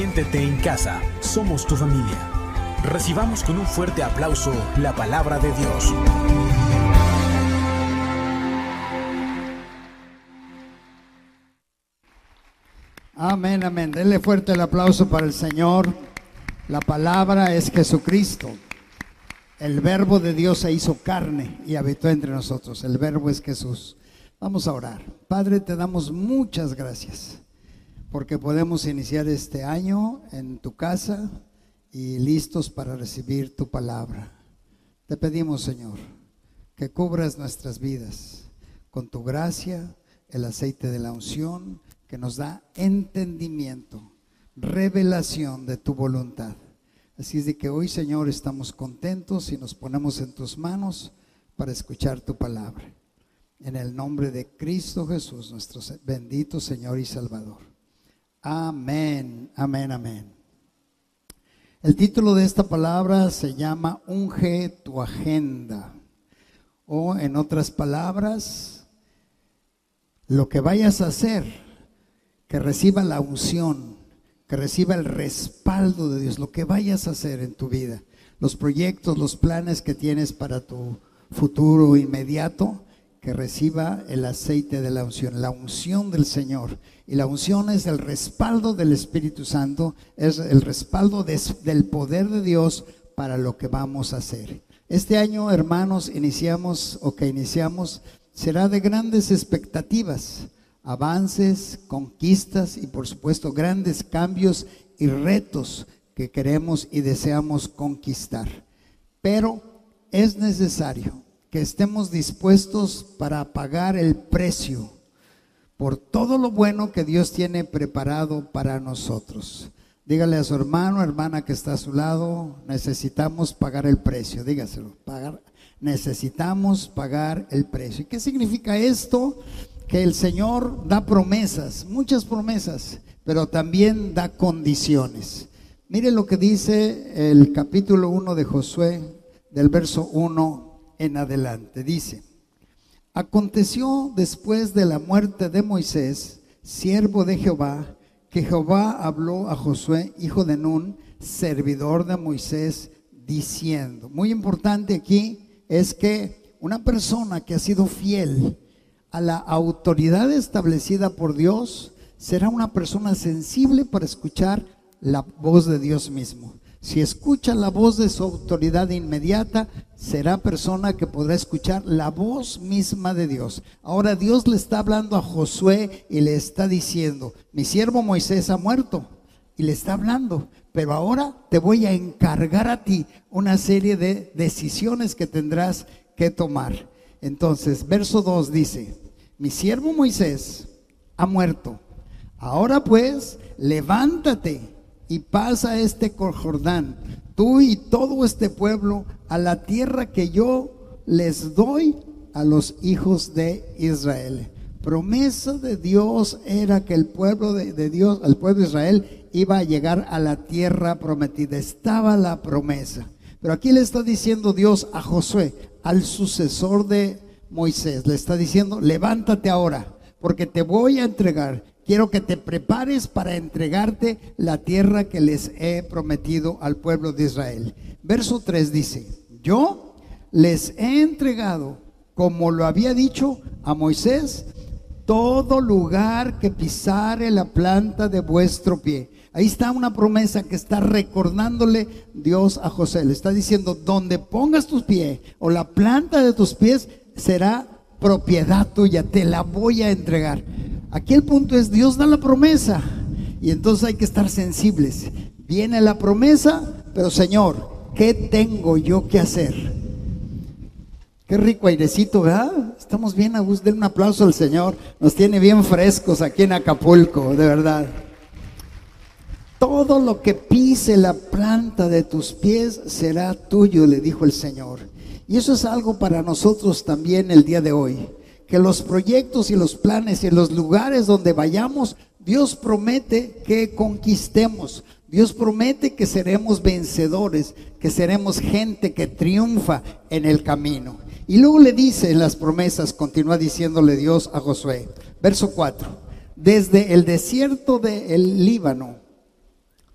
Siéntete en casa, somos tu familia. Recibamos con un fuerte aplauso la palabra de Dios. Amén, amén. Denle fuerte el aplauso para el Señor. La palabra es Jesucristo. El verbo de Dios se hizo carne y habitó entre nosotros. El verbo es Jesús. Vamos a orar. Padre, te damos muchas gracias porque podemos iniciar este año en tu casa y listos para recibir tu palabra. Te pedimos, Señor, que cubras nuestras vidas con tu gracia, el aceite de la unción que nos da entendimiento, revelación de tu voluntad. Así es de que hoy, Señor, estamos contentos y nos ponemos en tus manos para escuchar tu palabra. En el nombre de Cristo Jesús, nuestro bendito Señor y Salvador. Amén, amén, amén. El título de esta palabra se llama Unge tu agenda. O en otras palabras, lo que vayas a hacer que reciba la unción, que reciba el respaldo de Dios, lo que vayas a hacer en tu vida, los proyectos, los planes que tienes para tu futuro inmediato, que reciba el aceite de la unción, la unción del Señor. Y la unción es el respaldo del Espíritu Santo, es el respaldo del poder de Dios para lo que vamos a hacer. Este año, hermanos, iniciamos o que iniciamos será de grandes expectativas avances, conquistas y por supuesto grandes cambios y retos que queremos y deseamos conquistar. Pero es necesario que estemos dispuestos para pagar el precio por todo lo bueno que Dios tiene preparado para nosotros. Dígale a su hermano, hermana que está a su lado, necesitamos pagar el precio. Dígaselo, pagar, necesitamos pagar el precio. ¿Y qué significa esto? que el Señor da promesas, muchas promesas, pero también da condiciones. Mire lo que dice el capítulo 1 de Josué, del verso 1 en adelante. Dice, aconteció después de la muerte de Moisés, siervo de Jehová, que Jehová habló a Josué, hijo de Nun, servidor de Moisés, diciendo, muy importante aquí es que una persona que ha sido fiel, a la autoridad establecida por Dios, será una persona sensible para escuchar la voz de Dios mismo. Si escucha la voz de su autoridad inmediata, será persona que podrá escuchar la voz misma de Dios. Ahora Dios le está hablando a Josué y le está diciendo, mi siervo Moisés ha muerto. Y le está hablando, pero ahora te voy a encargar a ti una serie de decisiones que tendrás que tomar. Entonces, verso 2 dice, mi siervo Moisés ha muerto. Ahora pues, levántate y pasa este Jordán, tú y todo este pueblo, a la tierra que yo les doy a los hijos de Israel. Promesa de Dios era que el pueblo de, Dios, el pueblo de Israel, iba a llegar a la tierra prometida. Estaba la promesa. Pero aquí le está diciendo Dios a Josué, al sucesor de Moisés, le está diciendo, levántate ahora, porque te voy a entregar. Quiero que te prepares para entregarte la tierra que les he prometido al pueblo de Israel. Verso 3 dice, yo les he entregado, como lo había dicho a Moisés, todo lugar que pisare la planta de vuestro pie. Ahí está una promesa que está recordándole Dios a José. Le está diciendo, donde pongas tus pies o la planta de tus pies será propiedad tuya, te la voy a entregar. Aquí el punto es, Dios da la promesa y entonces hay que estar sensibles. Viene la promesa, pero Señor, ¿qué tengo yo que hacer? Qué rico airecito, ¿verdad? Estamos bien a gusto. Den un aplauso al Señor. Nos tiene bien frescos aquí en Acapulco, de verdad. Todo lo que pise la planta de tus pies será tuyo, le dijo el Señor. Y eso es algo para nosotros también el día de hoy. Que los proyectos y los planes y los lugares donde vayamos, Dios promete que conquistemos. Dios promete que seremos vencedores, que seremos gente que triunfa en el camino. Y luego le dice en las promesas, continúa diciéndole Dios a Josué, verso 4, desde el desierto del Líbano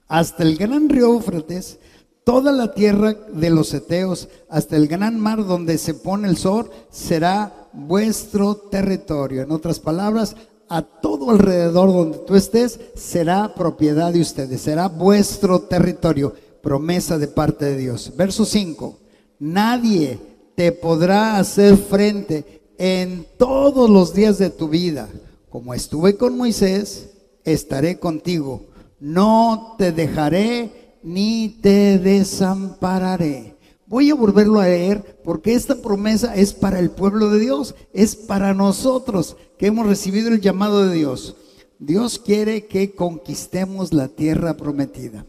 hasta el gran río Éufrates, toda la tierra de los Eteos, hasta el gran mar donde se pone el sol, será vuestro territorio. En otras palabras, a todo alrededor donde tú estés será propiedad de ustedes, será vuestro territorio, promesa de parte de Dios. Verso 5, nadie te podrá hacer frente en todos los días de tu vida. Como estuve con Moisés, estaré contigo. No te dejaré ni te desampararé. Voy a volverlo a leer porque esta promesa es para el pueblo de Dios, es para nosotros que hemos recibido el llamado de Dios. Dios quiere que conquistemos la tierra prometida.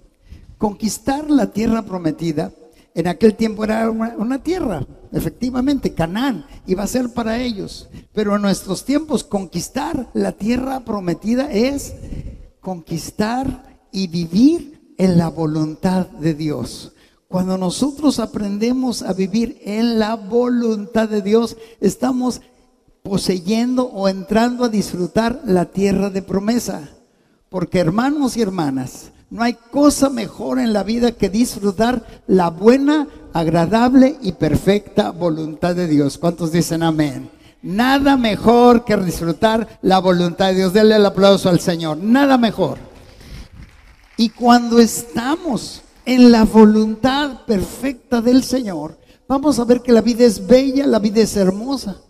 Conquistar la tierra prometida en aquel tiempo era una, tierra, efectivamente, Canaán, iba a ser para ellos. Pero en nuestros tiempos conquistar la tierra prometida es conquistar y vivir en la voluntad de Dios. Cuando nosotros aprendemos a vivir en la voluntad de Dios, estamos poseyendo o entrando a disfrutar la tierra de promesa. Porque hermanos y hermanas, no hay cosa mejor en la vida que disfrutar la buena, agradable y perfecta voluntad de Dios. ¿Cuántos dicen amén? Nada mejor que disfrutar la voluntad de Dios. Denle el aplauso al Señor. Nada mejor. Y cuando estamos en la voluntad perfecta del Señor, vamos a ver que la vida es bella, la vida es hermosa.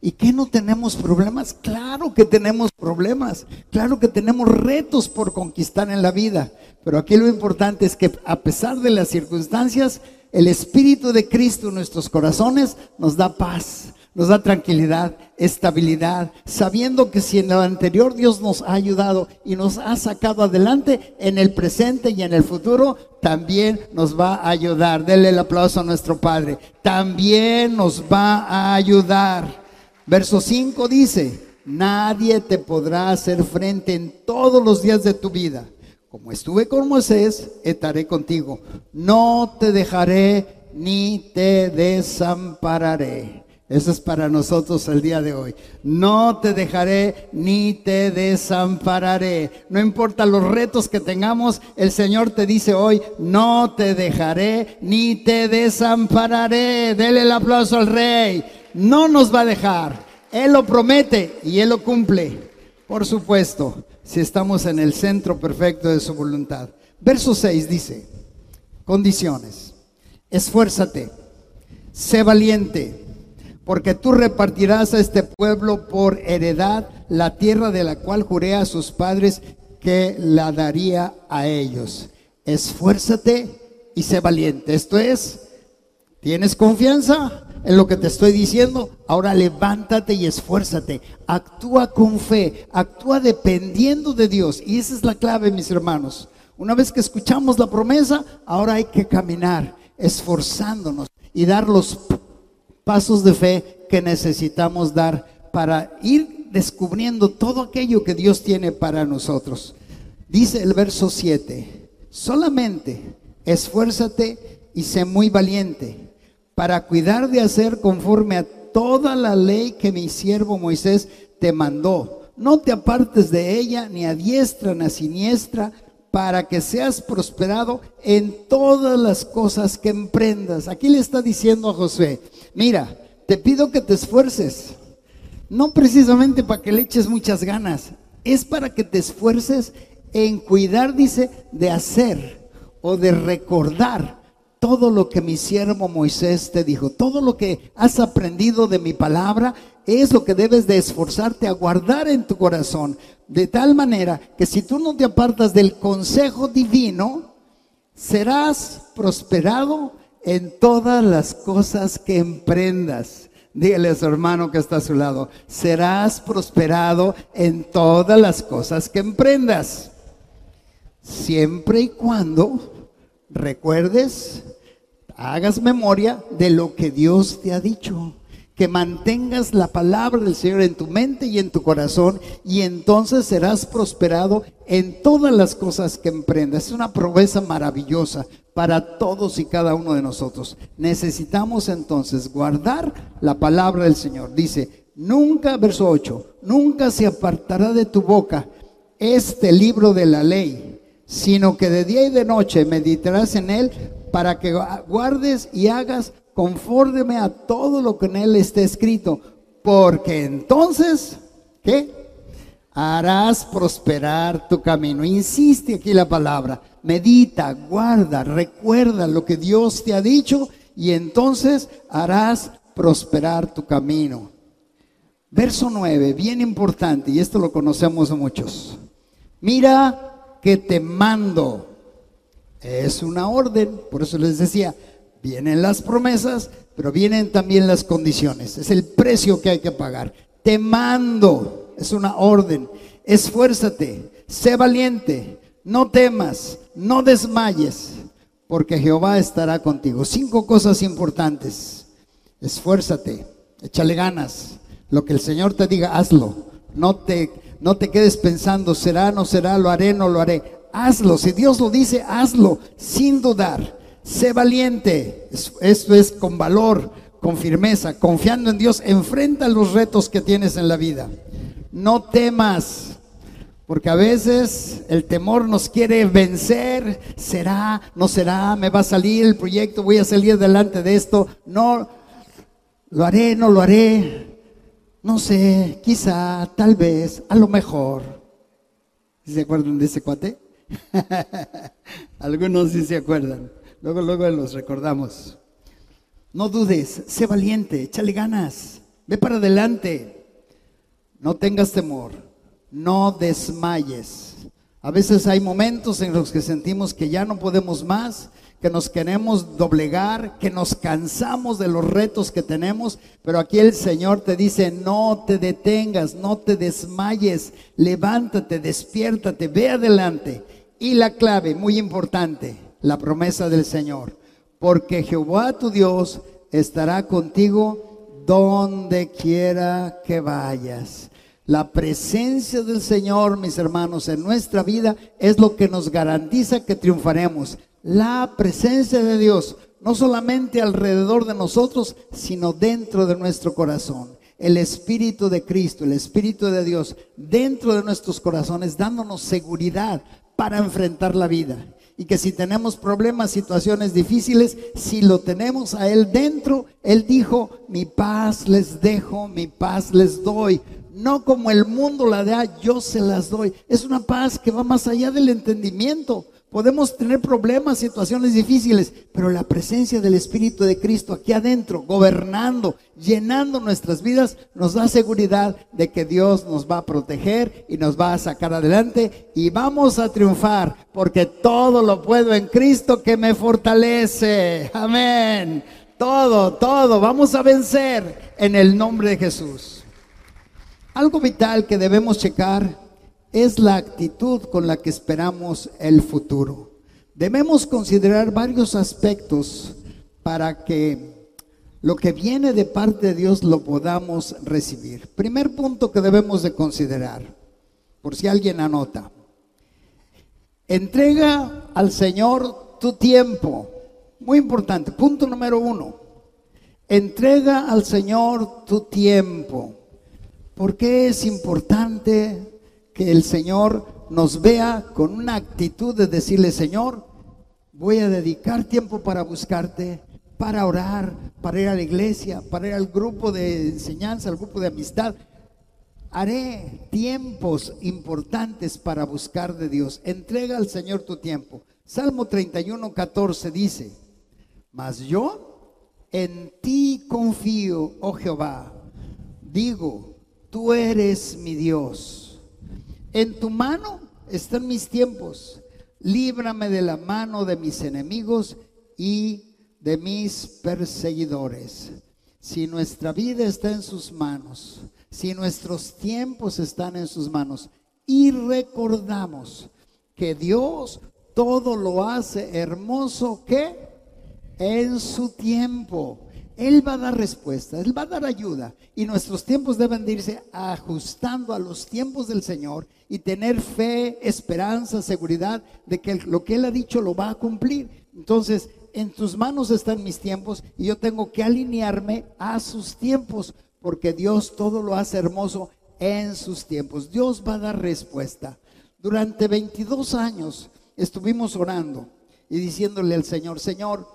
¿Y que no tenemos problemas? Claro que tenemos problemas, claro que tenemos retos por conquistar en la vida, pero aquí lo importante es que a pesar de las circunstancias, el Espíritu de Cristo en nuestros corazones nos da paz, nos da tranquilidad, estabilidad, sabiendo que si en lo anterior Dios nos ha ayudado y nos ha sacado adelante, en el presente y en el futuro también nos va a ayudar. Denle el aplauso a nuestro Padre. También nos va a ayudar. Verso 5 dice, nadie te podrá hacer frente en todos los días de tu vida. Como estuve con Moisés, estaré contigo. No te dejaré ni te desampararé. Eso es para nosotros el día de hoy. No te dejaré ni te desampararé. No importa los retos que tengamos, el Señor te dice hoy, no te dejaré ni te desampararé. Dele el aplauso al Rey. No nos va a dejar. Él lo promete y Él lo cumple. Por supuesto, si estamos en el centro perfecto de su voluntad. Verso 6 dice, condiciones. Esfuérzate, sé valiente porque tú repartirás a este pueblo por heredad la tierra de la cual juré a sus padres que la daría a ellos. Esfuérzate y sé valiente. Esto es, ¿tienes confianza en lo que te estoy diciendo? Ahora levántate y esfuérzate. Actúa con fe, actúa dependiendo de Dios. Y esa es la clave, mis hermanos. Una vez que escuchamos la promesa, ahora hay que caminar esforzándonos y dar los pasos de fe que necesitamos dar para ir descubriendo todo aquello que Dios tiene para nosotros. Dice el verso 7, solamente esfuérzate y sé muy valiente para cuidar de hacer conforme a toda la ley que mi siervo Moisés te mandó. No te apartes de ella ni a diestra ni a siniestra para que seas prosperado en todas las cosas que emprendas. Aquí le está diciendo a Josué, mira, te pido que te esfuerces, no precisamente para que le eches muchas ganas, es para que te esfuerces en cuidar, dice, de hacer o de recordar todo lo que mi siervo Moisés te dijo, todo lo que has aprendido de mi palabra, es lo que debes de esforzarte a guardar en tu corazón, de tal manera que si tú no te apartas del consejo divino, serás prosperado en todas las cosas que emprendas. Dígale a su hermano que está a su lado, serás prosperado en todas las cosas que emprendas. Siempre y cuando recuerdes, hagas memoria de lo que Dios te ha dicho que mantengas la palabra del Señor en tu mente y en tu corazón y entonces serás prosperado en todas las cosas que emprendas. Es una promesa maravillosa para todos y cada uno de nosotros. Necesitamos entonces guardar la palabra del Señor. Dice, nunca, verso 8, nunca se apartará de tu boca este libro de la ley, sino que de día y de noche meditarás en él para que guardes y hagas conforme a todo lo que en él está escrito, porque entonces, ¿qué? Harás prosperar tu camino. Insiste aquí la palabra. Medita, guarda, recuerda lo que Dios te ha dicho y entonces harás prosperar tu camino. Verso 9, bien importante, y esto lo conocemos muchos. Mira que te mando. Es una orden, por eso les decía, vienen las promesas, pero vienen también las condiciones. Es el precio que hay que pagar. Te mando, es una orden. Esfuérzate, sé valiente, no temas, no desmayes, porque Jehová estará contigo. Cinco cosas importantes. Esfuérzate, échale ganas. Lo que el Señor te diga, hazlo. No te, no te quedes pensando, será, no será, lo haré, no lo haré. Hazlo. Si Dios lo dice, hazlo sin dudar. Sé valiente. Esto es con valor, con firmeza, confiando en Dios. Enfrenta los retos que tienes en la vida. No temas. Porque a veces el temor nos quiere vencer. ¿Será? ¿No será? ¿Me va a salir el proyecto? ¿Voy a salir delante de esto? No, lo haré, no lo haré. No sé, quizá, tal vez, a lo mejor. ¿Se acuerdan de ese cuate? Algunos sí se acuerdan. Luego, luego los recordamos. No dudes, sé valiente, échale ganas, ve para adelante. No tengas temor no desmayes. A veces hay momentos en los que sentimos que ya no podemos más, que nos queremos doblegar, que nos cansamos de los retos que tenemos, pero aquí el Señor te dice, no te detengas, no te desmayes, levántate, despiértate, ve adelante. Y la clave, muy importante, la promesa del Señor, porque Jehová tu Dios estará contigo donde quiera que vayas. La presencia del Señor, mis hermanos, en nuestra vida es lo que nos garantiza que triunfaremos. La presencia de Dios, no solamente alrededor de nosotros, sino dentro de nuestro corazón. El Espíritu de Cristo, el Espíritu de Dios, dentro de nuestros corazones, dándonos seguridad para enfrentar la vida. Y que si tenemos problemas, situaciones difíciles, si lo tenemos a Él dentro, Él dijo, mi paz les dejo, mi paz les doy no como el mundo la da, yo se las doy. Es una paz que va más allá del entendimiento. Podemos tener problemas, situaciones difíciles, pero la presencia del Espíritu de Cristo aquí adentro, gobernando, llenando nuestras vidas, nos da seguridad de que Dios nos va a proteger y nos va a sacar adelante y vamos a triunfar, porque todo lo puedo en Cristo que me fortalece. Amén. Todo, todo, vamos a vencer en el nombre de Jesús. Algo vital que debemos checar es la actitud con la que esperamos el futuro. Debemos considerar varios aspectos para que lo que viene de parte de Dios lo podamos recibir. Primer punto que debemos de considerar, por si alguien anota. Entrega al Señor tu tiempo. Muy importante. Punto número uno. Entrega al Señor tu tiempo. ¿Por qué es importante que el Señor nos vea con una actitud de decirle, Señor, voy a dedicar tiempo para buscarte, para orar, para ir a la iglesia, para ir al grupo de enseñanza, al grupo de amistad? Haré tiempos importantes para buscar de Dios. Entrega al Señor tu tiempo. Salmo 31, 14 dice, mas yo en ti confío, oh Jehová. Digo, tú eres mi Dios. En tu mano están mis tiempos. Líbrame de la mano de mis enemigos y de mis perseguidores. Si nuestra vida está en sus manos, si nuestros tiempos están en sus manos y recordamos que Dios todo lo hace hermoso que en su tiempo. Él va a dar respuesta, Él va a dar ayuda. Y nuestros tiempos deben de irse ajustando a los tiempos del Señor y tener fe, esperanza, seguridad de que lo que Él ha dicho lo va a cumplir. Entonces, en tus manos están mis tiempos y yo tengo que alinearme a sus tiempos. porque Dios todo lo hace hermoso en sus tiempos. Dios va a dar respuesta. Durante 22 años estuvimos orando y diciéndole al Señor, Señor,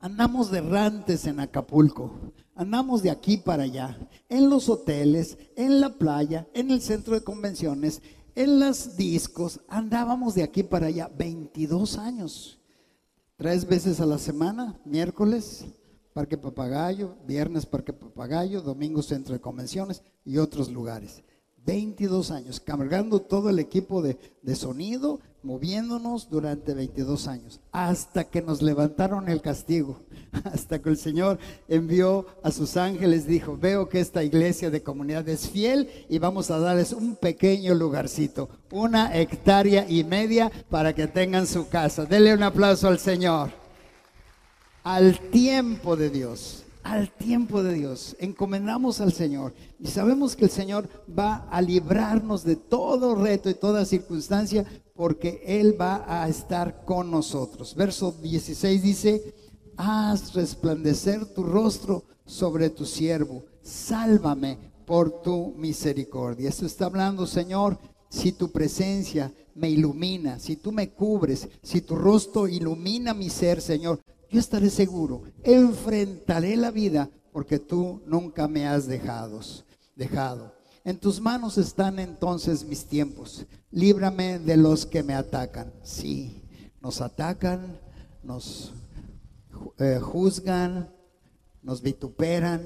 andamos derrantes en Acapulco, andamos de aquí para allá, en los hoteles, en la playa, en el centro de convenciones, en los discos, andábamos de aquí para allá 22 años. Tres veces a la semana, miércoles, Parque Papagayo, viernes Parque Papagayo, domingo Centro de Convenciones y otros lugares. 22 años, cargando todo el equipo de, de, sonido, moviéndonos durante 22 años, hasta que nos levantaron el castigo, hasta que el Señor envió a sus ángeles, dijo, veo que esta iglesia de comunidad es fiel y vamos a darles un pequeño lugarcito, una hectárea y media para que tengan su casa. Denle un aplauso al Señor. Al tiempo de Dios al tiempo de Dios. Encomendamos al Señor y sabemos que el Señor va a librarnos de todo reto y toda circunstancia porque Él va a estar con nosotros. Verso 16 dice, haz resplandecer tu rostro sobre tu siervo, sálvame por tu misericordia. Esto está hablando, Señor, si tu presencia me ilumina, si tú me cubres, si tu rostro ilumina mi ser, Señor, yo estaré seguro, enfrentaré la vida porque tú nunca me has dejado, dejado. En tus manos están entonces mis tiempos. Líbrame de los que me atacan. Sí, nos atacan, nos eh, juzgan, nos vituperan,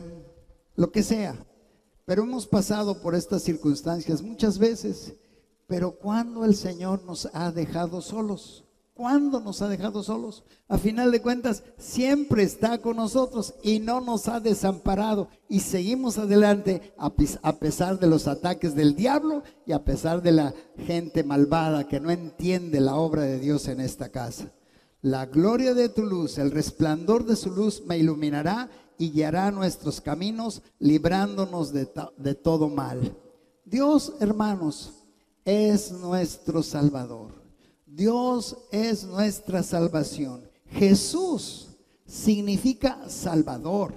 lo que sea. Pero hemos pasado por estas circunstancias muchas veces. Pero cuando el Señor nos ha dejado solos, ¿Cuándo nos ha dejado solos? A final de cuentas, siempre está con nosotros y no nos ha desamparado. Y seguimos adelante a pesar de los ataques del diablo y a pesar de la gente malvada que no entiende la obra de Dios en esta casa. La gloria de tu luz, el resplandor de su luz me iluminará y guiará nuestros caminos, librándonos de, de todo mal. Dios, hermanos, es nuestro Salvador. Dios es nuestra salvación. Jesús significa salvador,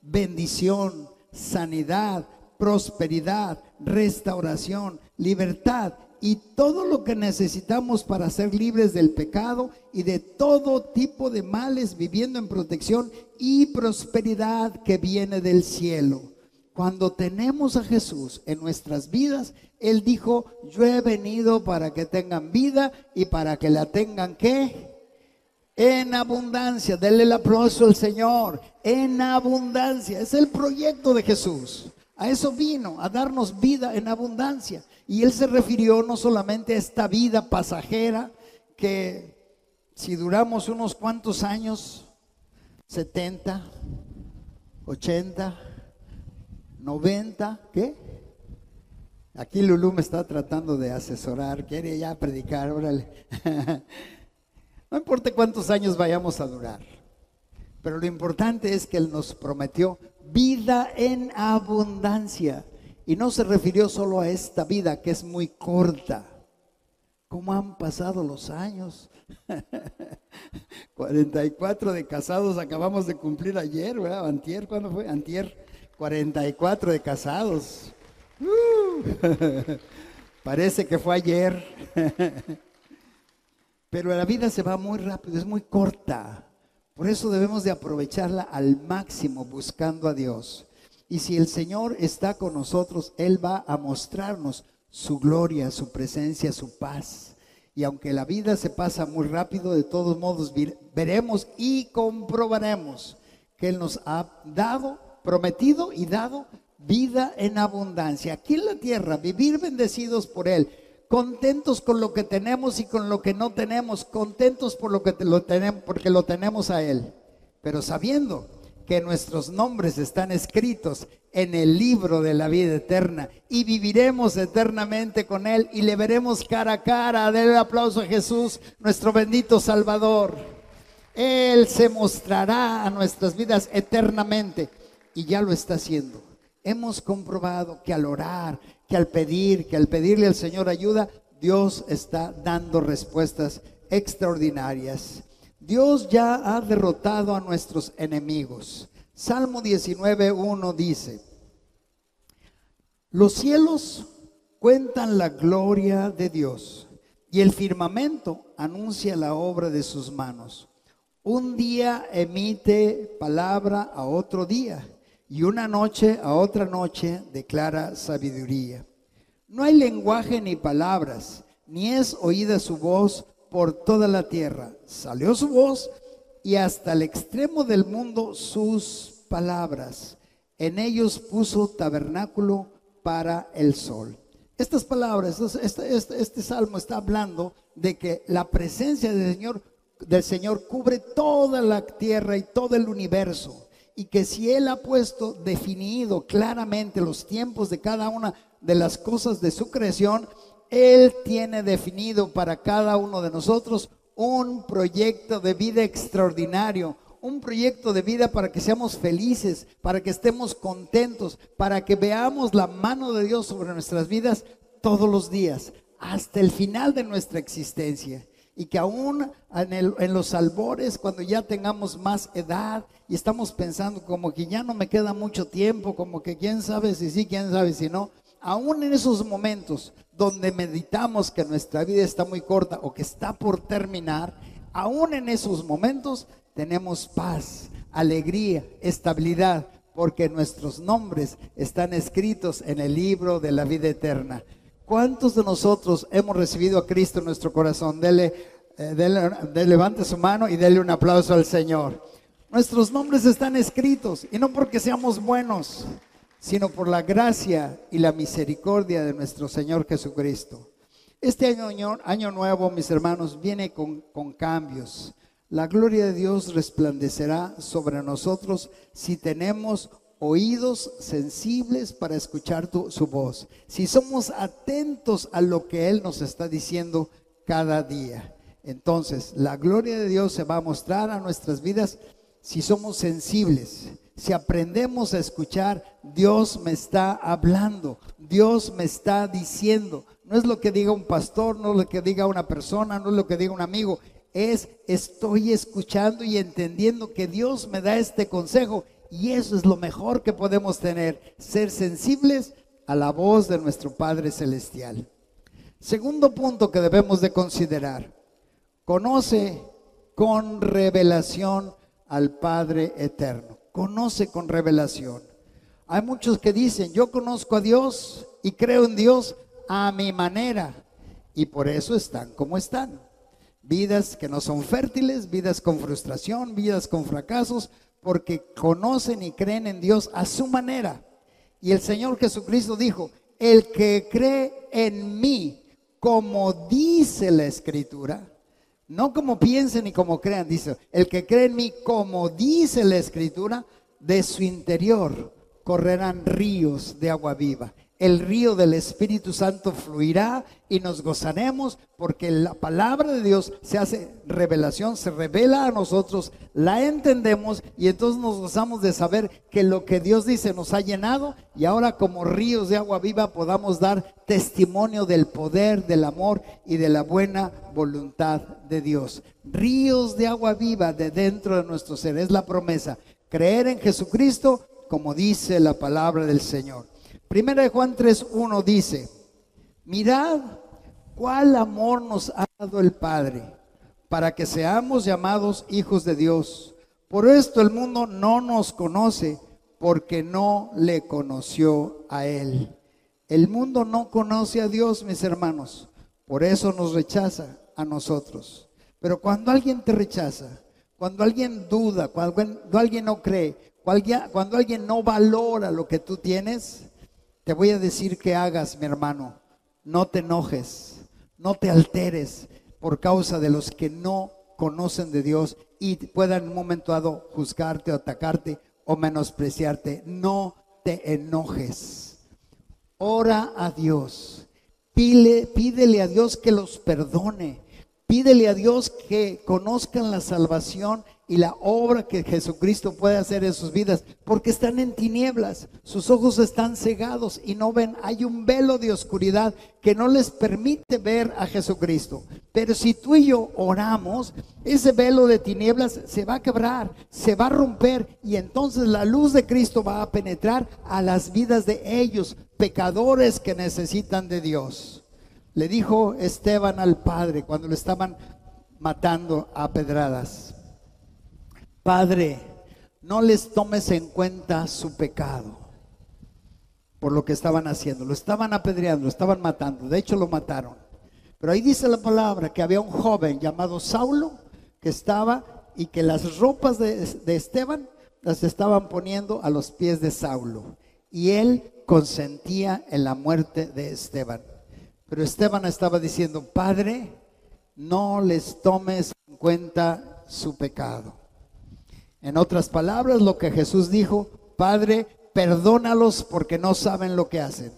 bendición, sanidad, prosperidad, restauración, libertad y todo lo que necesitamos para ser libres del pecado y de todo tipo de males, viviendo en protección y prosperidad que viene del cielo. Cuando tenemos a Jesús en nuestras vidas, Él dijo, yo he venido para que tengan vida y para que la tengan qué? En abundancia. Denle el aplauso al Señor. En abundancia. Es el proyecto de Jesús. A eso vino, a darnos vida en abundancia. Y Él se refirió no solamente a esta vida pasajera, que si duramos unos cuantos años, 70, 80, 90, ¿qué? Aquí Lulú me está tratando de asesorar, quiere ya predicar, órale. no importa cuántos años vayamos a durar, pero lo importante es que Él nos prometió vida en abundancia. Y no se refirió solo a esta vida que es muy corta. ¿Cómo han pasado los años? 44 de casados acabamos de cumplir ayer, ¿verdad? Antier, ¿cuándo fue? Antier. 44 de casados. Uh. parece que fue ayer. Pero la vida se va muy rápido, es muy corta. Por eso debemos de aprovecharla al máximo buscando a Dios. Y si el Señor está con nosotros, Él va a mostrarnos su gloria, su presencia, su paz. Y aunque la vida se pasa muy rápido, de todos modos veremos y comprobaremos que Él nos ha dado prometido y dado vida en abundancia. Aquí en la tierra, vivir bendecidos por Él, contentos con lo que tenemos y con lo que no tenemos, contentos por lo que lo tenemos, porque lo tenemos a Él, pero sabiendo que nuestros nombres están escritos en el libro de la vida eterna y viviremos eternamente con Él y le veremos cara a cara. Denle aplauso a Jesús, nuestro bendito Salvador. Él se mostrará a nuestras vidas eternamente y ya lo está haciendo. Hemos comprobado que al orar, que al pedir, que al pedirle al Señor ayuda, Dios está dando respuestas extraordinarias. Dios ya ha derrotado a nuestros enemigos. Salmo 19.1 dice, los cielos cuentan la gloria de Dios y el firmamento anuncia la obra de sus manos. Un día emite palabra a otro día y una noche a otra noche declara sabiduría. No hay lenguaje ni palabras, ni es oída su voz por toda la tierra. Salió su voz y hasta el extremo del mundo sus palabras. En ellos puso tabernáculo para el sol. Estas palabras, este, salmo está hablando de que la presencia del Señor, del Señor cubre toda la tierra y todo el universo. Y que si Él ha puesto definido claramente los tiempos de cada una de las cosas de su creación, Él tiene definido para cada uno de nosotros un proyecto de vida extraordinario, un proyecto de vida para que seamos felices, para que estemos contentos, para que veamos la mano de Dios sobre nuestras vidas todos los días, hasta el final de nuestra existencia. Y que aún en, los albores, cuando ya tengamos más edad y estamos pensando como que ya no me queda mucho tiempo, como que quién sabe si sí, quién sabe si no, aún en esos momentos donde meditamos que nuestra vida está muy corta o que está por terminar, aún en esos momentos tenemos paz, alegría, estabilidad, porque nuestros nombres están escritos en el libro de la vida eterna. ¿Cuántos de nosotros hemos recibido a Cristo en nuestro corazón? Dele, eh, levante su mano y dele un aplauso al Señor. Nuestros nombres están escritos y no porque seamos buenos, sino por la gracia y la misericordia de nuestro Señor Jesucristo. Este año, año nuevo, mis hermanos, viene con, con cambios. La gloria de Dios resplandecerá sobre nosotros si tenemos oídos sensibles para escuchar su voz, si somos atentos a lo que Él nos está diciendo cada día. Entonces, la gloria de Dios se va a mostrar a nuestras vidas si somos sensibles, si aprendemos a escuchar, Dios me está hablando, Dios me está diciendo. No es lo que diga un pastor, no es lo que diga una persona, no es lo que diga un amigo. Es estoy escuchando y entendiendo que Dios me da este consejo. Y eso es lo mejor que podemos tener, ser sensibles a la voz de nuestro Padre Celestial. Segundo punto que debemos de considerar, conoce con revelación al Padre Eterno conoce con revelación. Hay muchos que dicen, yo conozco a Dios y creo en Dios a mi manera. Y por eso están como están. Vidas que no son fértiles, vidas con frustración, vidas con fracasos, porque conocen y creen en Dios a su manera. Y el Señor Jesucristo dijo, el que cree en mí, como dice la Escritura, no como piensen ni como crean, dice, el que cree en mí, como dice la escritura, de su interior correrán ríos de agua viva el río del Espíritu Santo fluirá y nos gozaremos porque la palabra de Dios se hace revelación, se revela a nosotros, la entendemos y entonces nos gozamos de saber que lo que Dios dice nos ha llenado y ahora como ríos de agua viva podamos dar testimonio del poder, del amor y de la buena voluntad de Dios. Ríos de agua viva de dentro de nuestro ser, es la promesa. Creer en Jesucristo como dice la palabra del Señor. Primera de Juan 3.1 dice, mirad cuál amor nos ha dado el Padre para que seamos llamados hijos de Dios. Por esto el mundo no nos conoce porque no le conoció a Él. El mundo no conoce a Dios, mis hermanos. Por eso nos rechaza a nosotros. Pero cuando alguien te rechaza, cuando alguien duda, cuando, alguien no cree, cuando alguien no valora lo que tú tienes, te voy a decir que hagas, mi hermano. No te enojes, no te alteres por causa de los que no conocen de Dios y puedan en un momento dado juzgarte o atacarte o menospreciarte. No te enojes. Ora a Dios. pídele a Dios que los perdone. Pídele a Dios que conozcan la salvación y la obra que Jesucristo puede hacer en sus vidas, porque están en tinieblas, sus ojos están cegados y no ven, hay un velo de oscuridad que no les permite ver a Jesucristo. Pero si tú y yo oramos, ese velo de tinieblas se va a quebrar, se va a romper y entonces la luz de Cristo va a penetrar a las vidas de ellos, pecadores que necesitan de Dios. Le dijo Esteban al Padre cuando lo estaban matando a pedradas, Padre, no les tomes en cuenta su pecado por lo que estaban haciendo. Lo estaban apedreando, lo estaban matando. De hecho, lo mataron. Pero ahí dice la palabra que había un joven llamado Saulo que estaba y que las ropas de, Esteban las estaban poniendo a los pies de Saulo. Y él consentía en la muerte de Esteban. Pero Esteban estaba diciendo, Padre, no les tomes en cuenta su pecado. En otras palabras, lo que Jesús dijo, Padre, perdónalos porque no saben lo que hacen.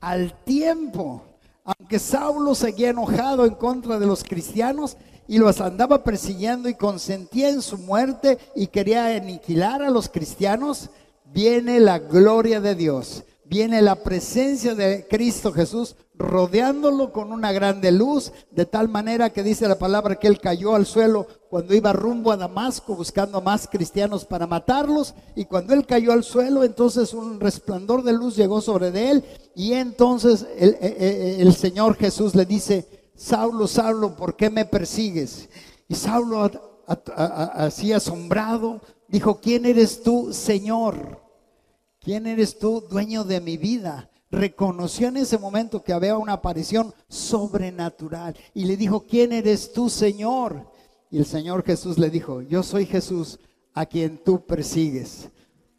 Al tiempo, aunque Saulo seguía enojado en contra de los cristianos, y los andaba persiguiendo y consentía en su muerte y quería aniquilar a los cristianos, viene la gloria de Dios, viene la presencia de Cristo Jesús rodeándolo con una grande luz, de tal manera que dice la palabra que él cayó al suelo cuando iba rumbo a Damasco buscando más cristianos para matarlos, y cuando él cayó al suelo, entonces un resplandor de luz llegó sobre de él, y entonces el, el, eh, eh, el Señor Jesús le dice, Saulo, Saulo, ¿por qué me persigues? Y Saulo, así asombrado, dijo, ¿quién eres tú, Señor? ¿Quién eres tú, dueño de mi vida? Reconoció en ese momento que había una aparición sobrenatural y le dijo, ¿quién eres tú, Señor? Y el Señor Jesús le dijo, yo soy Jesús a quien tú persigues.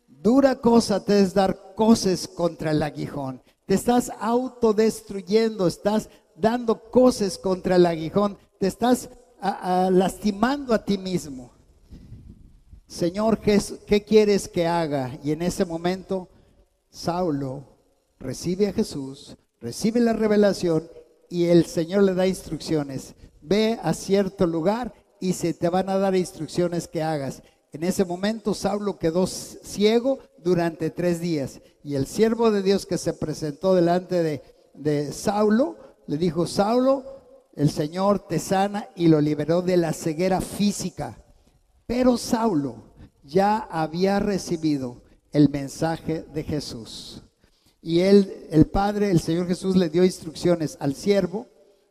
Dura cosa te es dar cosas contra el aguijón. Te estás autodestruyendo, estás dando cosas contra el aguijón, te estás lastimando a ti mismo. Señor, ¿qué, ¿qué quieres que haga? Y en ese momento, Saulo recibe a Jesús, recibe la revelación y el Señor le da instrucciones. Ve a cierto lugar y se te van a dar instrucciones que hagas. En ese momento Saulo quedó ciego durante tres días y el siervo de Dios que se presentó delante de, de Saulo le dijo, Saulo, el Señor te sana y lo liberó de la ceguera física. Pero Saulo ya había recibido el mensaje de Jesús. Y él, el Padre, el Señor Jesús le dio instrucciones al siervo,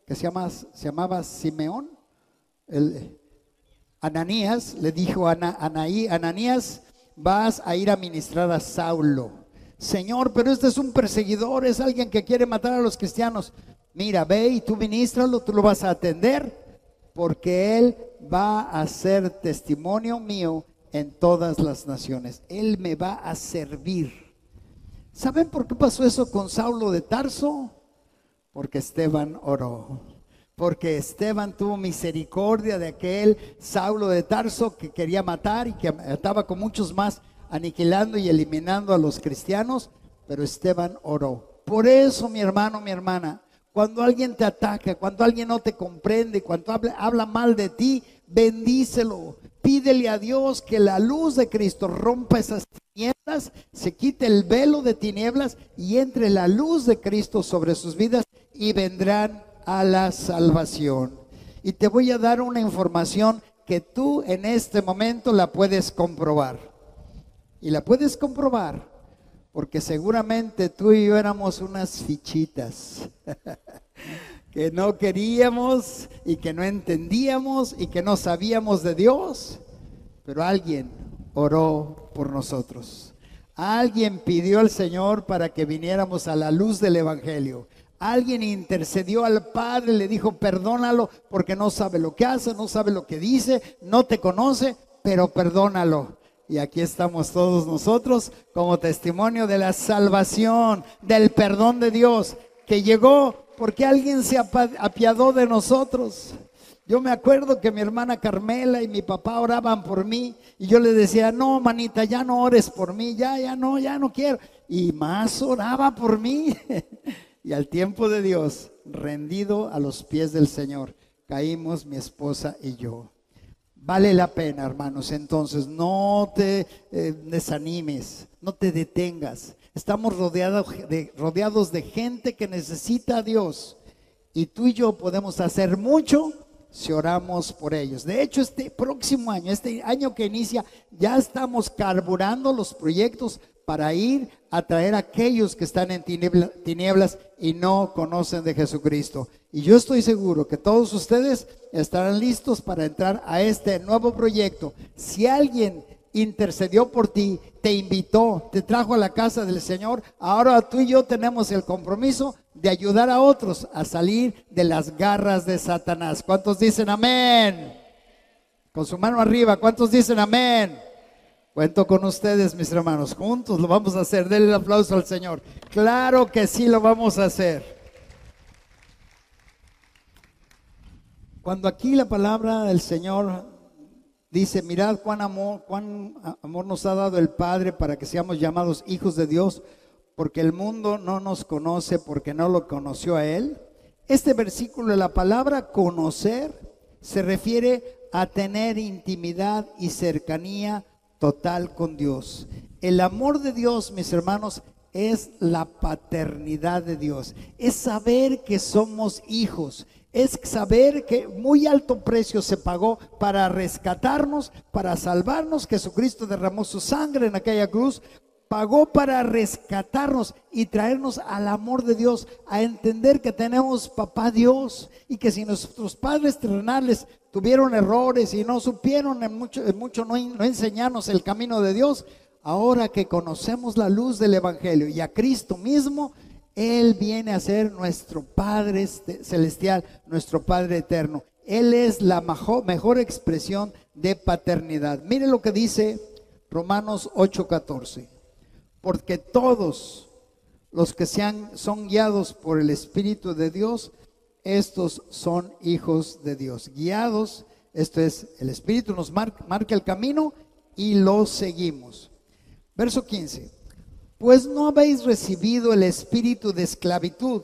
que se, llama, se llamaba Simeón, Ananías, le dijo a Anaí, Ananías, vas a ir a ministrar a Saulo. Señor, pero este es un perseguidor, es alguien que quiere matar a los cristianos mira, ve y tú ministralo, tú lo vas a atender, porque Él va a ser testimonio mío en todas las naciones. Él me va a servir. ¿Saben por qué pasó eso con Saulo de Tarso? Porque Esteban oró. Porque Esteban tuvo misericordia de aquel Saulo de Tarso que quería matar y que estaba con muchos más aniquilando y eliminando a los cristianos, pero Esteban oró. Por eso, mi hermano, mi hermana, cuando alguien te ataca, cuando alguien no te comprende, cuando habla, mal de ti, bendícelo. Pídele a Dios que la luz de Cristo rompa esas tinieblas, se quite el velo de tinieblas y entre la luz de Cristo sobre sus vidas y vendrán a la salvación. Y te voy a dar una información que tú en este momento la puedes comprobar. Y la puedes comprobar porque seguramente tú y yo éramos unas fichitas que no queríamos y que no entendíamos y que no sabíamos de Dios, pero alguien oró por nosotros. Alguien pidió al Señor para que viniéramos a la luz del Evangelio. Alguien intercedió al Padre, le dijo, perdónalo porque no sabe lo que hace, no sabe lo que dice, no te conoce, pero perdónalo. Y aquí estamos todos nosotros como testimonio de la salvación, del perdón de Dios, que llegó porque alguien se apiadó de nosotros. Yo me acuerdo que mi hermana Carmela y mi papá oraban por mí y yo le decía, no, manita, ya no ores por mí, ya, ya no, ya no quiero. Y más oraba por mí. y al tiempo de Dios, rendido a los pies del Señor, caímos mi esposa y yo. Vale la pena, hermanos. Entonces, no te eh, desanimes, no te detengas. Estamos rodeados de, gente que necesita a Dios. Y tú y yo podemos hacer mucho si oramos por ellos. De hecho, este próximo año, este año que inicia, ya estamos carburando los proyectos para ir a traer a aquellos que están en tinieblas y no conocen de Jesucristo. Y yo estoy seguro que todos ustedes estarán listos para entrar a este nuevo proyecto. Si alguien intercedió por ti, te invitó, te trajo a la casa del Señor, ahora tú y yo tenemos el compromiso de ayudar a otros a salir de las garras de Satanás. ¿Cuántos dicen amén? Con su mano arriba, ¿cuántos dicen amén? Cuento con ustedes, mis hermanos. Juntos lo vamos a hacer. Denle el aplauso al Señor. Claro que sí lo vamos a hacer. Cuando aquí la palabra del Señor dice, mirad cuán amor, cuán amor nos ha dado el Padre para que seamos llamados hijos de Dios, porque el mundo no nos conoce porque no lo conoció a Él. Este versículo la palabra conocer se refiere a tener intimidad y cercanía total con Dios. El amor de Dios, mis hermanos, es la paternidad de Dios. Es saber que somos hijos. Es saber que muy alto precio se pagó para rescatarnos, para salvarnos. Jesucristo derramó su sangre en aquella cruz. Pagó para rescatarnos y traernos al amor de Dios, a entender que tenemos papá Dios y que si nuestros padres terrenales tuvieron errores y no supieron en mucho, mucho no, enseñarnos el camino de Dios, ahora que conocemos la luz del Evangelio y a Cristo mismo, Él viene a ser nuestro Padre este, celestial, nuestro Padre eterno. Él es la mejor, expresión de paternidad. Mire lo que dice Romanos 8:14. Porque todos los que sean, son guiados por el Espíritu de Dios, estos son hijos de Dios. Guiados, esto es, el Espíritu nos marca, marca el camino y lo seguimos. Verso 15. Pues no habéis recibido el espíritu de esclavitud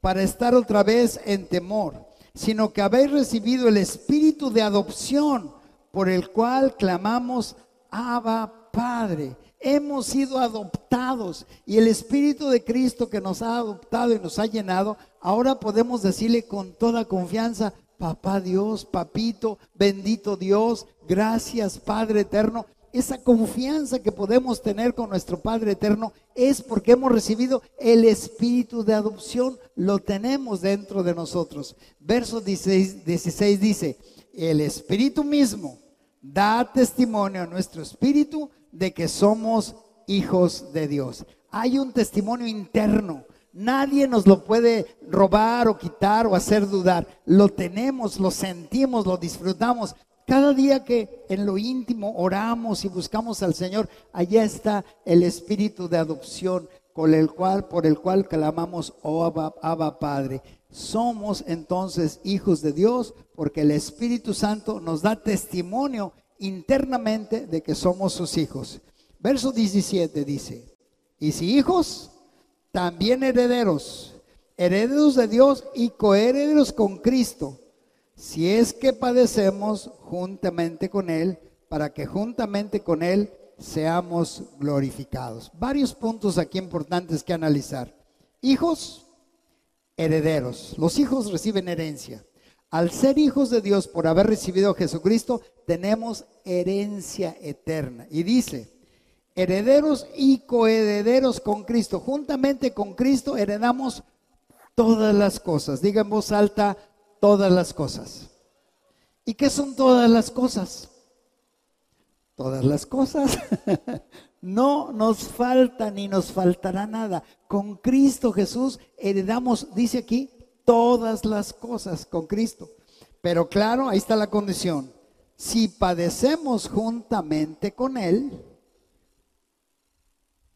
para estar otra vez en temor, sino que habéis recibido el espíritu de adopción por el cual clamamos, Abba Padre hemos sido adoptados y el Espíritu de Cristo que nos ha adoptado y nos ha llenado, ahora podemos decirle con toda confianza, papá Dios, papito, bendito Dios, gracias Padre eterno. Esa confianza que podemos tener con nuestro Padre eterno es porque hemos recibido el espíritu de adopción, lo tenemos dentro de nosotros. Verso 16, 16 dice, el espíritu mismo da testimonio a nuestro espíritu de que somos hijos de Dios. Hay un testimonio interno. Nadie nos lo puede robar o quitar o hacer dudar. Lo tenemos, lo sentimos, lo disfrutamos. Cada día que en lo íntimo oramos y buscamos al Señor, allá está el espíritu de adopción con el cual, por el cual clamamos, oh Abba Padre. Somos entonces hijos de Dios porque el Espíritu Santo nos da testimonio internamente de que somos sus hijos. Verso 17 dice, y si hijos, también herederos, herederos de Dios y coherederos con Cristo, si es que padecemos juntamente con Él, para que juntamente con Él seamos glorificados. Varios puntos aquí importantes que analizar. Hijos, herederos. Los hijos reciben herencia. Al ser hijos de Dios por haber recibido a Jesucristo, tenemos herencia eterna. Y dice, herederos y coherederos con Cristo. Juntamente con Cristo heredamos todas las cosas. Diga en voz alta, todas las cosas. ¿Y qué son todas las cosas? Todas las cosas. no nos falta ni nos faltará nada. Con Cristo Jesús heredamos, dice aquí, todas las cosas con Cristo. Pero claro, ahí está la condición. Si padecemos juntamente con Él,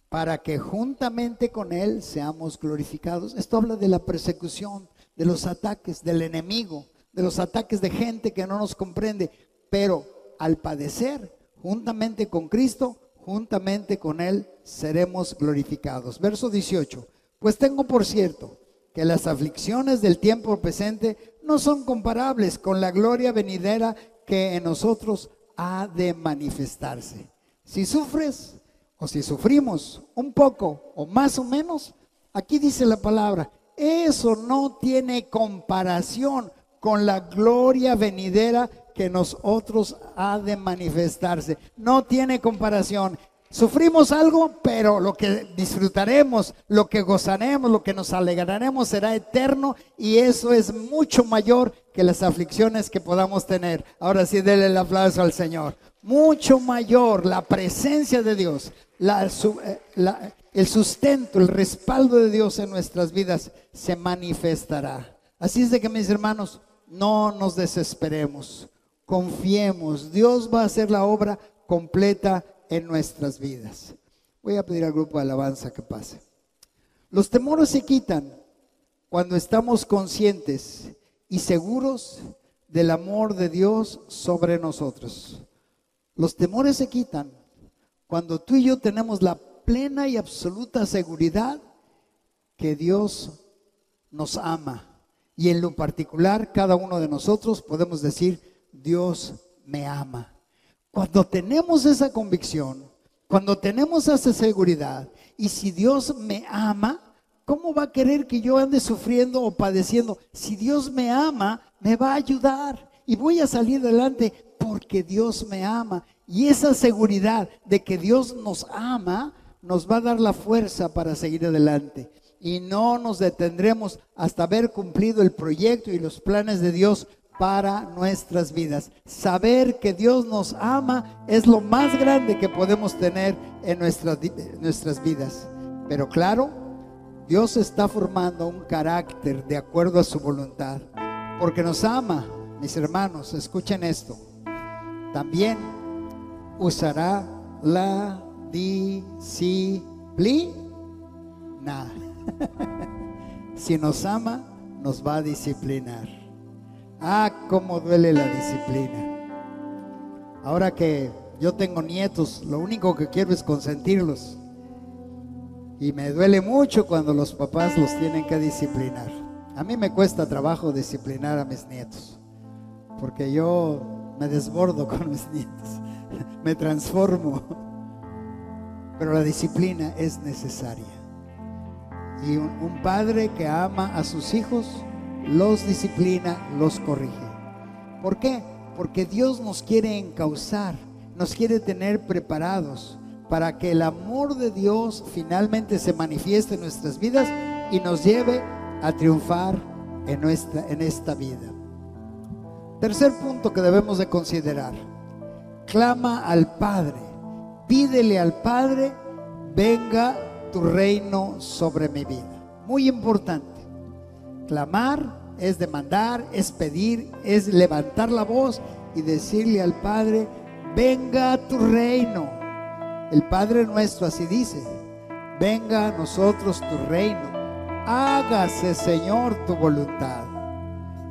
para que juntamente con Él seamos glorificados. Esto habla de la persecución, de los ataques del enemigo, de los ataques de gente que no nos comprende. Pero al padecer juntamente con Cristo, juntamente con Él seremos glorificados. Verso 18. Pues tengo por cierto que las aflicciones del tiempo presente no son comparables con la gloria venidera que en nosotros ha de manifestarse. Si sufres o si sufrimos un poco o más o menos, aquí dice la palabra, eso no tiene comparación con la gloria venidera que nosotros ha de manifestarse. No tiene comparación. Sufrimos algo, pero lo que disfrutaremos, lo que gozaremos, lo que nos alegraremos será eterno y eso es mucho mayor que las aflicciones que podamos tener. Ahora sí, denle el aplauso al Señor. Mucho mayor la presencia de Dios, eh, el sustento, el respaldo de Dios en nuestras vidas se manifestará. Así es de que mis hermanos, no nos desesperemos, confiemos, Dios va a hacer la obra completa en nuestras vidas. Voy a pedir al grupo de alabanza que pase. Los temores se quitan cuando estamos conscientes y seguros del amor de Dios sobre nosotros. Los temores se quitan cuando tú y yo tenemos la plena y absoluta seguridad que Dios nos ama. Y en lo particular, cada uno de nosotros podemos decir, Dios me ama. Cuando tenemos esa convicción, cuando tenemos esa seguridad, y si Dios me ama, ¿cómo va a querer que yo ande sufriendo o padeciendo? Si Dios me ama, me va a ayudar y voy a salir adelante porque Dios me ama. Y esa seguridad de que Dios nos ama nos va a dar la fuerza para seguir adelante. Y no nos detendremos hasta haber cumplido el proyecto y los planes de Dios para nuestras vidas. Saber que Dios nos ama es lo más grande que podemos tener en nuestras, nuestras vidas. Pero claro, Dios está formando un carácter de acuerdo a su voluntad. Porque nos ama, mis hermanos, escuchen esto. También usará la disciplina. si nos ama, nos va a disciplinar. Ah, cómo duele la disciplina. Ahora que yo tengo nietos, lo único que quiero es consentirlos. Y me duele mucho cuando los papás los tienen que disciplinar. A mí me cuesta trabajo disciplinar a mis nietos, porque yo me desbordo con mis nietos, me transformo. Pero la disciplina es necesaria. Y un, padre que ama a sus hijos los disciplina, los corrige. ¿Por qué? Porque Dios nos quiere encauzar, nos quiere tener preparados para que el amor de Dios finalmente se manifieste en nuestras vidas y nos lleve a triunfar en, nuestra, en esta vida. Tercer punto que debemos de considerar. Clama al Padre, pídele al Padre, venga tu reino sobre mi vida. Muy importante. Clamar es demandar, es pedir, es levantar la voz y decirle al Padre, venga tu reino. El Padre nuestro así dice, venga a nosotros tu reino, hágase Señor tu voluntad.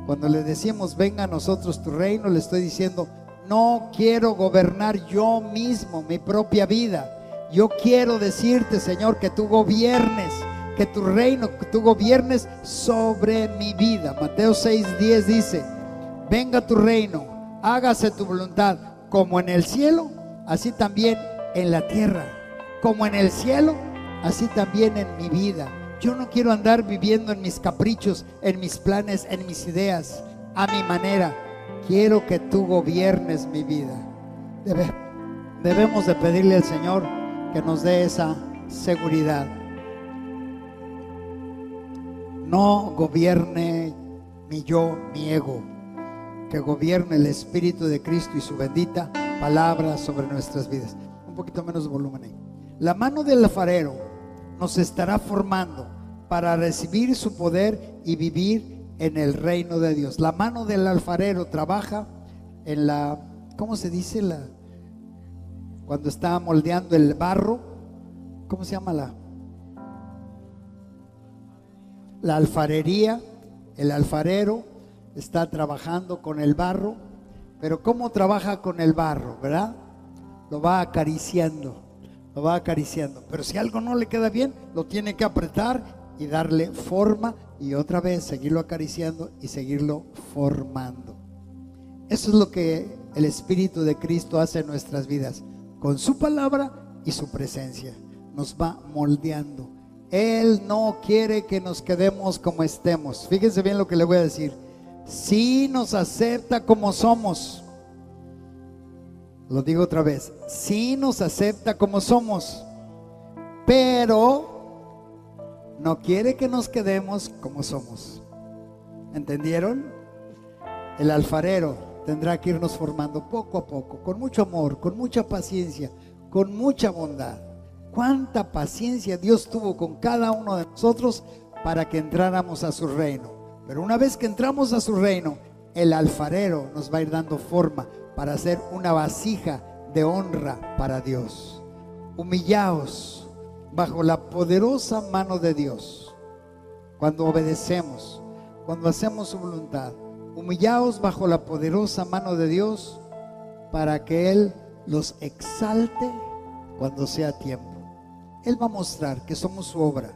Cuando le decimos, venga a nosotros tu reino, le estoy diciendo, no quiero gobernar yo mismo mi propia vida. Yo quiero decirte, Señor, que tú gobiernes que tu reino, que tú gobiernes sobre mi vida. Mateo 6:10 dice, venga tu reino, hágase tu voluntad, como en el cielo, así también en la tierra. Como en el cielo, así también en mi vida. Yo no quiero andar viviendo en mis caprichos, en mis planes, en mis ideas, a mi manera. Quiero que tú gobiernes mi vida. debemos de pedirle al Señor que nos dé esa seguridad no gobierne mi yo, mi ego, que gobierne el Espíritu de Cristo y su bendita palabra sobre nuestras vidas. Un poquito menos de volumen ahí. La mano del alfarero nos estará formando para recibir su poder y vivir en el reino de Dios. La mano del alfarero trabaja en la, ¿cómo se dice? La, cuando está moldeando el barro, ¿cómo se llama la? la alfarería, el alfarero está trabajando con el barro, pero ¿cómo trabaja con el barro, verdad? Lo va acariciando, lo va acariciando. Pero si algo no le queda bien, lo tiene que apretar y darle forma y otra vez seguirlo acariciando y seguirlo formando. Eso es lo que el Espíritu de Cristo hace en nuestras vidas, con su palabra y su presencia. Nos va moldeando él no quiere que nos quedemos como estemos. Fíjense bien lo que le voy a decir. sí nos acepta como somos. Lo digo otra vez, sí nos acepta como somos, pero no quiere que nos quedemos como somos. ¿Entendieron? El alfarero tendrá que irnos formando poco a poco, con mucho amor, con mucha paciencia, con mucha bondad. Cuánta paciencia Dios tuvo con cada uno de nosotros para que entráramos a su reino. Pero una vez que entramos a su reino, el alfarero nos va a ir dando forma para hacer una vasija de honra para Dios. Humillaos bajo la poderosa mano de Dios. Cuando obedecemos, cuando hacemos su voluntad, humillaos bajo la poderosa mano de Dios para que Él los exalte cuando sea tiempo. Él va a mostrar que somos su obra.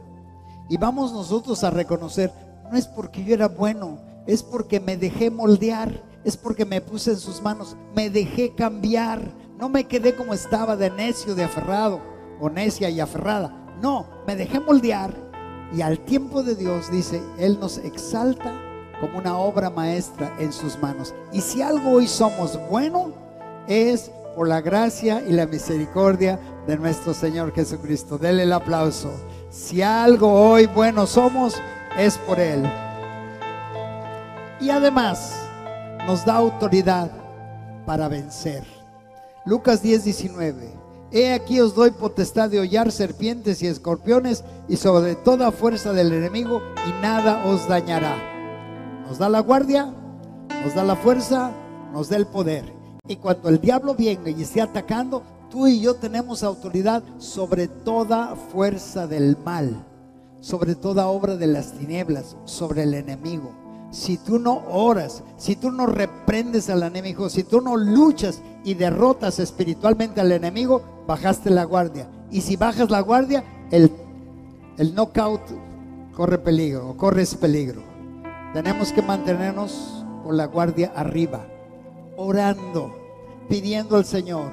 Y vamos nosotros a reconocer, no es porque yo era bueno, es porque me dejé moldear, es porque me puse en sus manos, me dejé cambiar, no me quedé como estaba de necio, de aferrado, o necia y aferrada. No, me dejé moldear y al tiempo de Dios, dice, Él nos exalta como una obra maestra en sus manos. Y si algo hoy somos bueno, es por la gracia y la misericordia de nuestro Señor Jesucristo. Dele el aplauso. Si algo hoy bueno somos, es por Él. Y además nos da autoridad para vencer. Lucas 10, 19. He aquí os doy potestad de hollar serpientes y escorpiones y sobre toda fuerza del enemigo y nada os dañará. Nos da la guardia, nos da la fuerza, nos da el poder. Y cuando el diablo venga y esté atacando, tú y yo tenemos autoridad sobre toda fuerza del mal, sobre toda obra de las tinieblas, sobre el enemigo si tú no oras, si tú no reprendes al enemigo, si tú no luchas y derrotas espiritualmente al enemigo, bajaste la guardia. Y si bajas la guardia, el, el knockout corre peligro, corres peligro. Tenemos que mantenernos con la guardia arriba, orando, pidiendo al Señor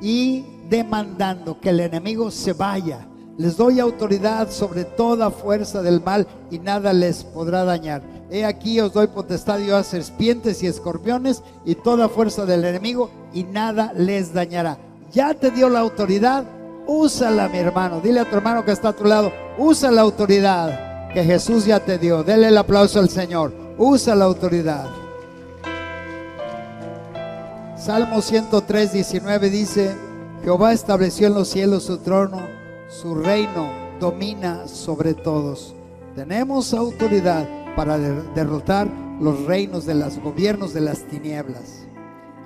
y demandando que el enemigo se vaya. Les doy autoridad sobre toda fuerza del mal y nada les podrá dañar. He aquí os doy potestad de a serpientes y escorpiones y toda fuerza del enemigo y nada les dañará. Ya te dio la autoridad, úsala mi hermano. Dile a tu hermano que está a tu lado, usa la autoridad que Jesús ya te dio. Dele el aplauso al Señor. Usa la autoridad. Salmo 103, 19 dice, Jehová estableció en los cielos su trono, su reino domina sobre todos. Tenemos autoridad para derrotar los reinos de los gobiernos de las tinieblas.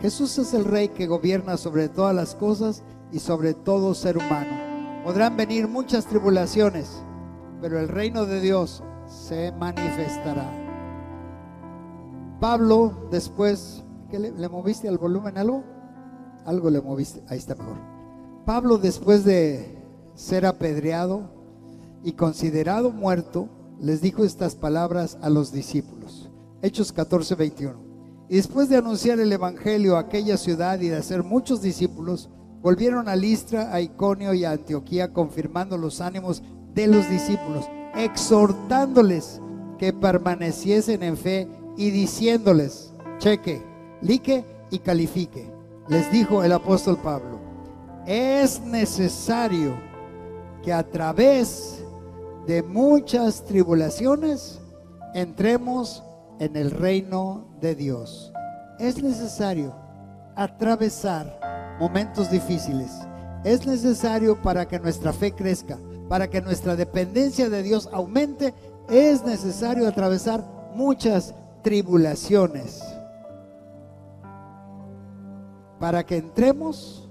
Jesús es el rey que gobierna sobre todas las cosas y sobre todo ser humano. Podrán venir muchas tribulaciones, pero el reino de Dios se manifestará. Pablo después, ¿qué le, le moviste al volumen algo? Algo le moviste, ahí está mejor. Pablo después de ser apedreado y considerado muerto, les dijo estas palabras a los discípulos. Hechos 14, 21. Y después de anunciar el Evangelio a aquella ciudad y de hacer muchos discípulos, volvieron a Listra, a Iconio y a Antioquía, confirmando los ánimos de los discípulos, exhortándoles que permaneciesen en fe y diciéndoles, cheque, lique y califique. Les dijo el apóstol Pablo, es necesario que a través de muchas tribulaciones, entremos en el reino de Dios. Es necesario atravesar momentos difíciles. Es necesario para que nuestra fe crezca, para que nuestra dependencia de Dios aumente. Es necesario atravesar muchas tribulaciones para que entremos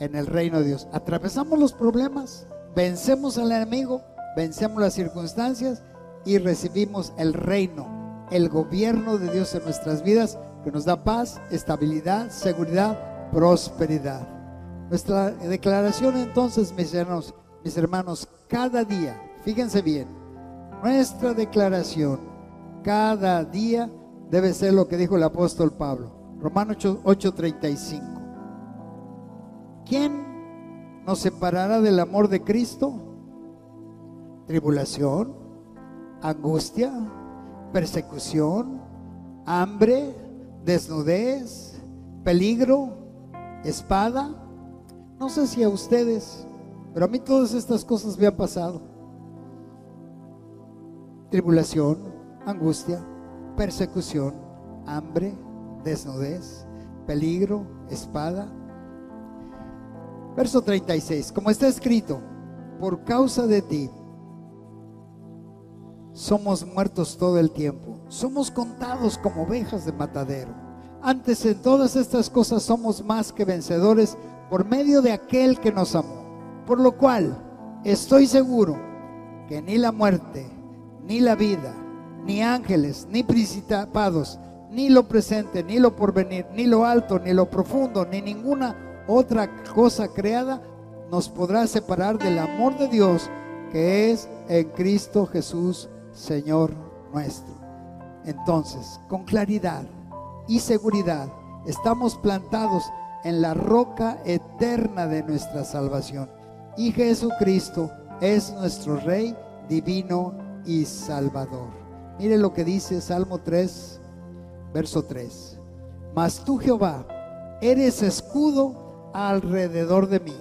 en el reino de Dios. Atravesamos los problemas, vencemos al enemigo, vencemos las circunstancias y recibimos el reino, el gobierno de Dios en nuestras vidas que nos da paz, estabilidad, seguridad, prosperidad. Nuestra declaración entonces, mis hermanos, mis hermanos, cada día, fíjense bien, nuestra declaración cada día debe ser lo que dijo el apóstol Pablo, Romanos 8:35. ¿Quién nos separará del amor de Cristo? tribulación, angustia, persecución, hambre, desnudez, peligro, espada. No sé si a ustedes, pero a mí todas estas cosas me han pasado. Tribulación, angustia, persecución, hambre, desnudez, peligro, espada. Verso 36, como está escrito, por causa de ti somos muertos todo el tiempo, somos contados como ovejas de matadero. Antes en todas estas cosas somos más que vencedores por medio de aquel que nos amó. Por lo cual estoy seguro que ni la muerte, ni la vida, ni ángeles, ni principados, ni lo presente, ni lo porvenir, ni lo alto, ni lo profundo, ni ninguna otra cosa creada nos podrá separar del amor de Dios que es en Cristo Jesús Señor nuestro. Entonces, con claridad y seguridad, estamos plantados en la roca eterna de nuestra salvación. Y Jesucristo es nuestro Rey divino y Salvador. Mire lo que dice Salmo 3, verso 3. Mas tú, Jehová, eres escudo alrededor de mí,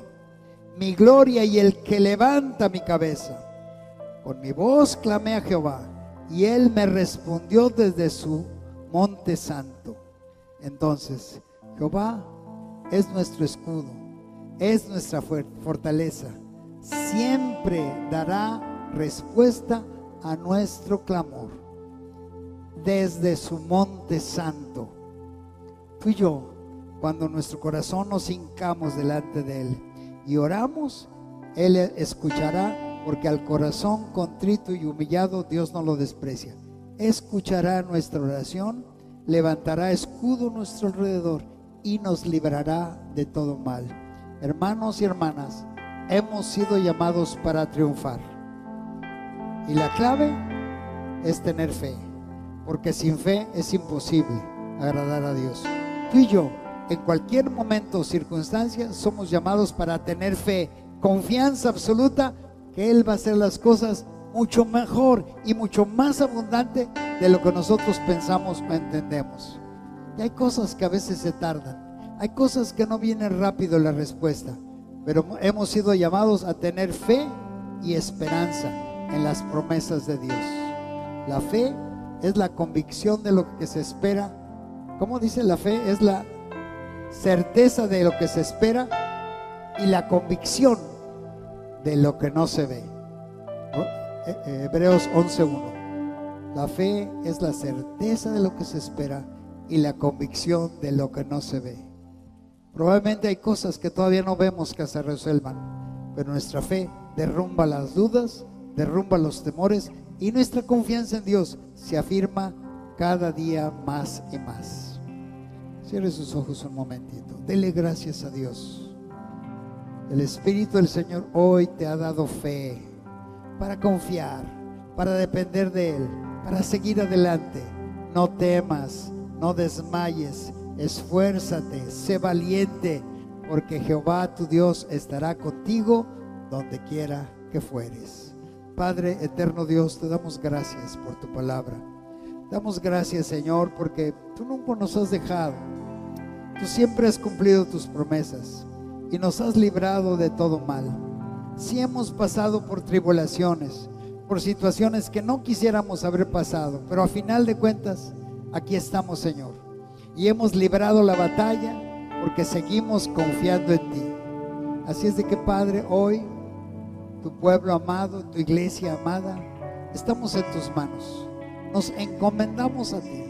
mi gloria y el que levanta mi cabeza. Con mi voz clamé a Jehová y él me respondió desde su monte santo. Entonces, Jehová es nuestro escudo, es nuestra fortaleza. Siempre dará respuesta a nuestro clamor desde su monte santo. Y yo, cuando nuestro corazón nos hincamos delante de Él y oramos, Él escuchará porque al corazón contrito y humillado Dios no lo desprecia. Escuchará nuestra oración, levantará escudo a nuestro alrededor y nos librará de todo mal. Hermanos y hermanas, hemos sido llamados para triunfar. Y la clave es tener fe, porque sin fe es imposible agradar a Dios. Tú y yo, en cualquier momento o circunstancia, somos llamados para tener fe, confianza absoluta que Él va a hacer las cosas mucho mejor y mucho más abundante de lo que nosotros pensamos o entendemos. Y hay cosas que a veces se tardan, hay cosas que no vienen rápido la respuesta, pero hemos sido llamados a tener fe y esperanza en las promesas de Dios. La fe es la convicción de lo que se espera. ¿Cómo dice la fe? Es la certeza de lo que se espera y la convicción de lo que no se ve. Eh, eh, Hebreos 11.1. La fe es la certeza de lo que se espera y la convicción de lo que no se ve. Probablemente hay cosas que todavía no vemos que se resuelvan, pero nuestra fe derrumba las dudas, derrumba los temores y nuestra confianza en Dios se afirma cada día más y más. Cierre sus ojos un momentito. Dele gracias a Dios. El Espíritu del Señor hoy te ha dado fe para confiar, para depender de Él, para seguir adelante. No temas, no desmayes, esfuérzate, sé valiente, porque Jehová tu Dios estará contigo donde quiera que fueres. Padre eterno Dios, te damos gracias por tu palabra. Damos gracias, Señor, porque tú nunca nos has dejado. Tú siempre has cumplido tus promesas y nos has librado de todo mal. Si hemos pasado por tribulaciones, por situaciones que no quisiéramos haber pasado, pero a final de cuentas, aquí estamos, Señor. Y hemos librado la batalla porque seguimos confiando en ti. Así es de que, Padre, hoy, tu pueblo amado, tu iglesia amada, estamos en tus manos. Nos encomendamos a ti.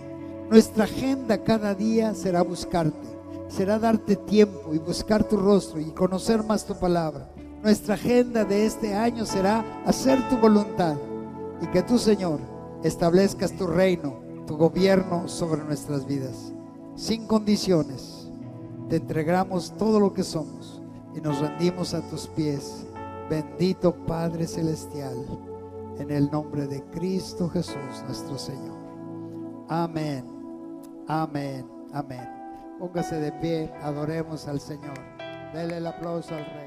Nuestra agenda cada día será buscarte será darte tiempo y buscar tu rostro y conocer más tu palabra. Nuestra agenda de este año será hacer tu voluntad y que tú, Señor, establezcas tu reino, tu gobierno sobre nuestras vidas. Sin condiciones, te entregamos todo lo que somos y nos rendimos a tus pies. Bendito Padre Celestial, en el nombre de Cristo Jesús, nuestro Señor. Amén, amén, amén. Póngase de pie, adoremos al Señor. Dele el aplauso al Rey.